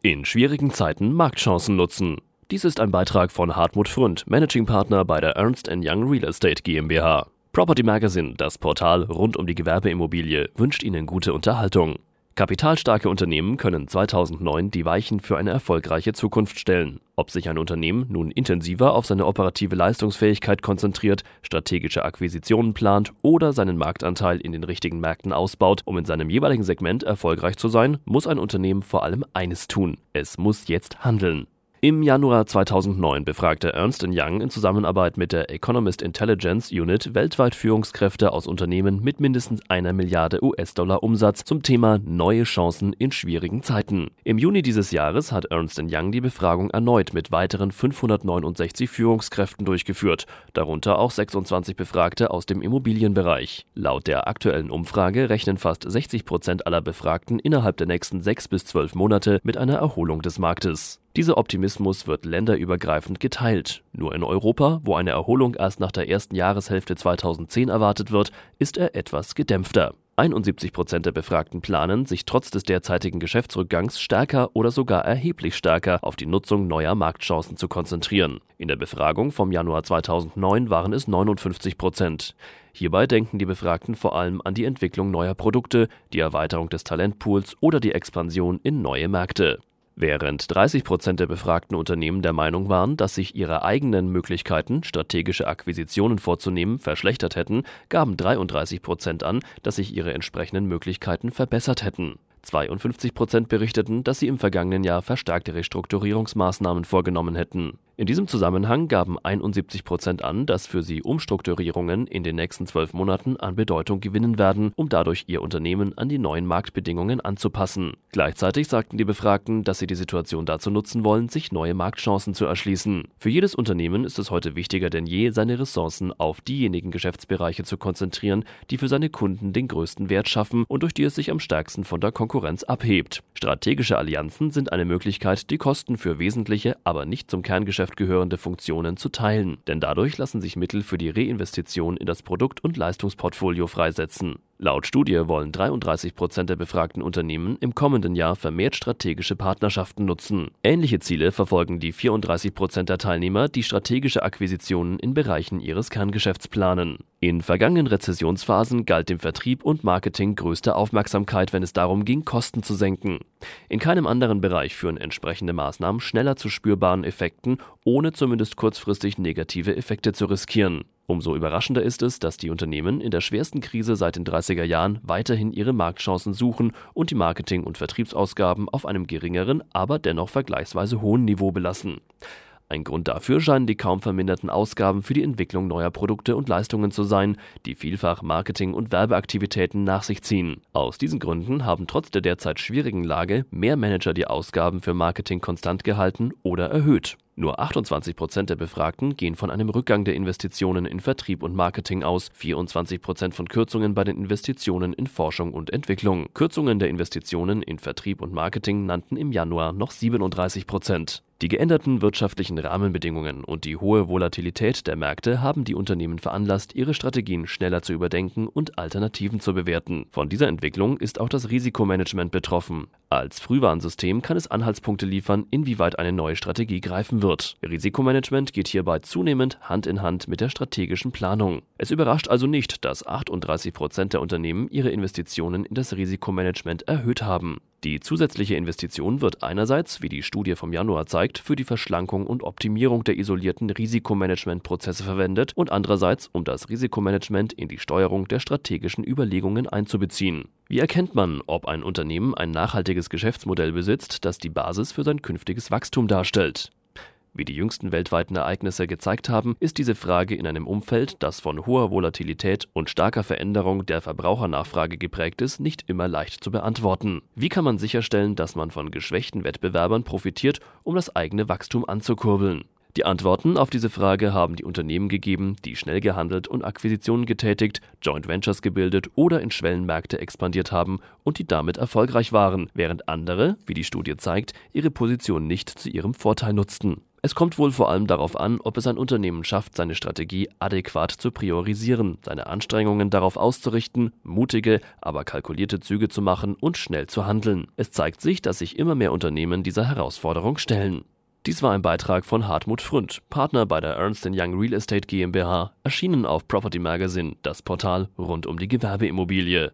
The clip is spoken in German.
In schwierigen Zeiten Marktchancen nutzen. Dies ist ein Beitrag von Hartmut Fründ, Managing Partner bei der Ernst Young Real Estate GmbH. Property Magazine, das Portal rund um die Gewerbeimmobilie, wünscht Ihnen gute Unterhaltung. Kapitalstarke Unternehmen können 2009 die Weichen für eine erfolgreiche Zukunft stellen. Ob sich ein Unternehmen nun intensiver auf seine operative Leistungsfähigkeit konzentriert, strategische Akquisitionen plant oder seinen Marktanteil in den richtigen Märkten ausbaut, um in seinem jeweiligen Segment erfolgreich zu sein, muss ein Unternehmen vor allem eines tun. Es muss jetzt handeln. Im Januar 2009 befragte Ernst Young in Zusammenarbeit mit der Economist Intelligence Unit weltweit Führungskräfte aus Unternehmen mit mindestens einer Milliarde US-Dollar Umsatz zum Thema neue Chancen in schwierigen Zeiten. Im Juni dieses Jahres hat Ernst Young die Befragung erneut mit weiteren 569 Führungskräften durchgeführt, darunter auch 26 Befragte aus dem Immobilienbereich. Laut der aktuellen Umfrage rechnen fast 60 Prozent aller Befragten innerhalb der nächsten sechs bis zwölf Monate mit einer Erholung des Marktes. Dieser Optimismus wird länderübergreifend geteilt. Nur in Europa, wo eine Erholung erst nach der ersten Jahreshälfte 2010 erwartet wird, ist er etwas gedämpfter. 71 Prozent der Befragten planen, sich trotz des derzeitigen Geschäftsrückgangs stärker oder sogar erheblich stärker auf die Nutzung neuer Marktchancen zu konzentrieren. In der Befragung vom Januar 2009 waren es 59 Prozent. Hierbei denken die Befragten vor allem an die Entwicklung neuer Produkte, die Erweiterung des Talentpools oder die Expansion in neue Märkte. Während 30 Prozent der befragten Unternehmen der Meinung waren, dass sich ihre eigenen Möglichkeiten, strategische Akquisitionen vorzunehmen, verschlechtert hätten, gaben 33 Prozent an, dass sich ihre entsprechenden Möglichkeiten verbessert hätten. 52 Prozent berichteten, dass sie im vergangenen Jahr verstärkte Restrukturierungsmaßnahmen vorgenommen hätten. In diesem Zusammenhang gaben 71 Prozent an, dass für sie Umstrukturierungen in den nächsten zwölf Monaten an Bedeutung gewinnen werden, um dadurch ihr Unternehmen an die neuen Marktbedingungen anzupassen. Gleichzeitig sagten die Befragten, dass sie die Situation dazu nutzen wollen, sich neue Marktchancen zu erschließen. Für jedes Unternehmen ist es heute wichtiger denn je, seine Ressourcen auf diejenigen Geschäftsbereiche zu konzentrieren, die für seine Kunden den größten Wert schaffen und durch die es sich am stärksten von der Konkurrenz abhebt. Strategische Allianzen sind eine Möglichkeit, die Kosten für wesentliche, aber nicht zum Kerngeschäft Geschäft gehörende Funktionen zu teilen, denn dadurch lassen sich Mittel für die Reinvestition in das Produkt- und Leistungsportfolio freisetzen. Laut Studie wollen 33 Prozent der befragten Unternehmen im kommenden Jahr vermehrt strategische Partnerschaften nutzen. Ähnliche Ziele verfolgen die 34 Prozent der Teilnehmer, die strategische Akquisitionen in Bereichen ihres Kerngeschäfts planen. In vergangenen Rezessionsphasen galt dem Vertrieb und Marketing größte Aufmerksamkeit, wenn es darum ging, Kosten zu senken. In keinem anderen Bereich führen entsprechende Maßnahmen schneller zu spürbaren Effekten, ohne zumindest kurzfristig negative Effekte zu riskieren. Umso überraschender ist es, dass die Unternehmen in der schwersten Krise seit den 30er Jahren weiterhin ihre Marktchancen suchen und die Marketing- und Vertriebsausgaben auf einem geringeren, aber dennoch vergleichsweise hohen Niveau belassen. Ein Grund dafür scheinen die kaum verminderten Ausgaben für die Entwicklung neuer Produkte und Leistungen zu sein, die vielfach Marketing- und Werbeaktivitäten nach sich ziehen. Aus diesen Gründen haben trotz der derzeit schwierigen Lage mehr Manager die Ausgaben für Marketing konstant gehalten oder erhöht. Nur 28 Prozent der Befragten gehen von einem Rückgang der Investitionen in Vertrieb und Marketing aus, 24 Prozent von Kürzungen bei den Investitionen in Forschung und Entwicklung. Kürzungen der Investitionen in Vertrieb und Marketing nannten im Januar noch 37 Prozent. Die geänderten wirtschaftlichen Rahmenbedingungen und die hohe Volatilität der Märkte haben die Unternehmen veranlasst, ihre Strategien schneller zu überdenken und Alternativen zu bewerten. Von dieser Entwicklung ist auch das Risikomanagement betroffen. Als Frühwarnsystem kann es Anhaltspunkte liefern, inwieweit eine neue Strategie greifen wird. Risikomanagement geht hierbei zunehmend Hand in Hand mit der strategischen Planung. Es überrascht also nicht, dass 38 Prozent der Unternehmen ihre Investitionen in das Risikomanagement erhöht haben. Die zusätzliche Investition wird einerseits, wie die Studie vom Januar zeigt, für die Verschlankung und Optimierung der isolierten Risikomanagementprozesse verwendet und andererseits, um das Risikomanagement in die Steuerung der strategischen Überlegungen einzubeziehen. Wie erkennt man, ob ein Unternehmen ein nachhaltiges Geschäftsmodell besitzt, das die Basis für sein künftiges Wachstum darstellt? Wie die jüngsten weltweiten Ereignisse gezeigt haben, ist diese Frage in einem Umfeld, das von hoher Volatilität und starker Veränderung der Verbrauchernachfrage geprägt ist, nicht immer leicht zu beantworten. Wie kann man sicherstellen, dass man von geschwächten Wettbewerbern profitiert, um das eigene Wachstum anzukurbeln? Die Antworten auf diese Frage haben die Unternehmen gegeben, die schnell gehandelt und Akquisitionen getätigt, Joint Ventures gebildet oder in Schwellenmärkte expandiert haben und die damit erfolgreich waren, während andere, wie die Studie zeigt, ihre Position nicht zu ihrem Vorteil nutzten. Es kommt wohl vor allem darauf an, ob es ein Unternehmen schafft, seine Strategie adäquat zu priorisieren, seine Anstrengungen darauf auszurichten, mutige, aber kalkulierte Züge zu machen und schnell zu handeln. Es zeigt sich, dass sich immer mehr Unternehmen dieser Herausforderung stellen. Dies war ein Beitrag von Hartmut Fründ, Partner bei der Ernst Young Real Estate GmbH, erschienen auf Property Magazine, das Portal rund um die Gewerbeimmobilie.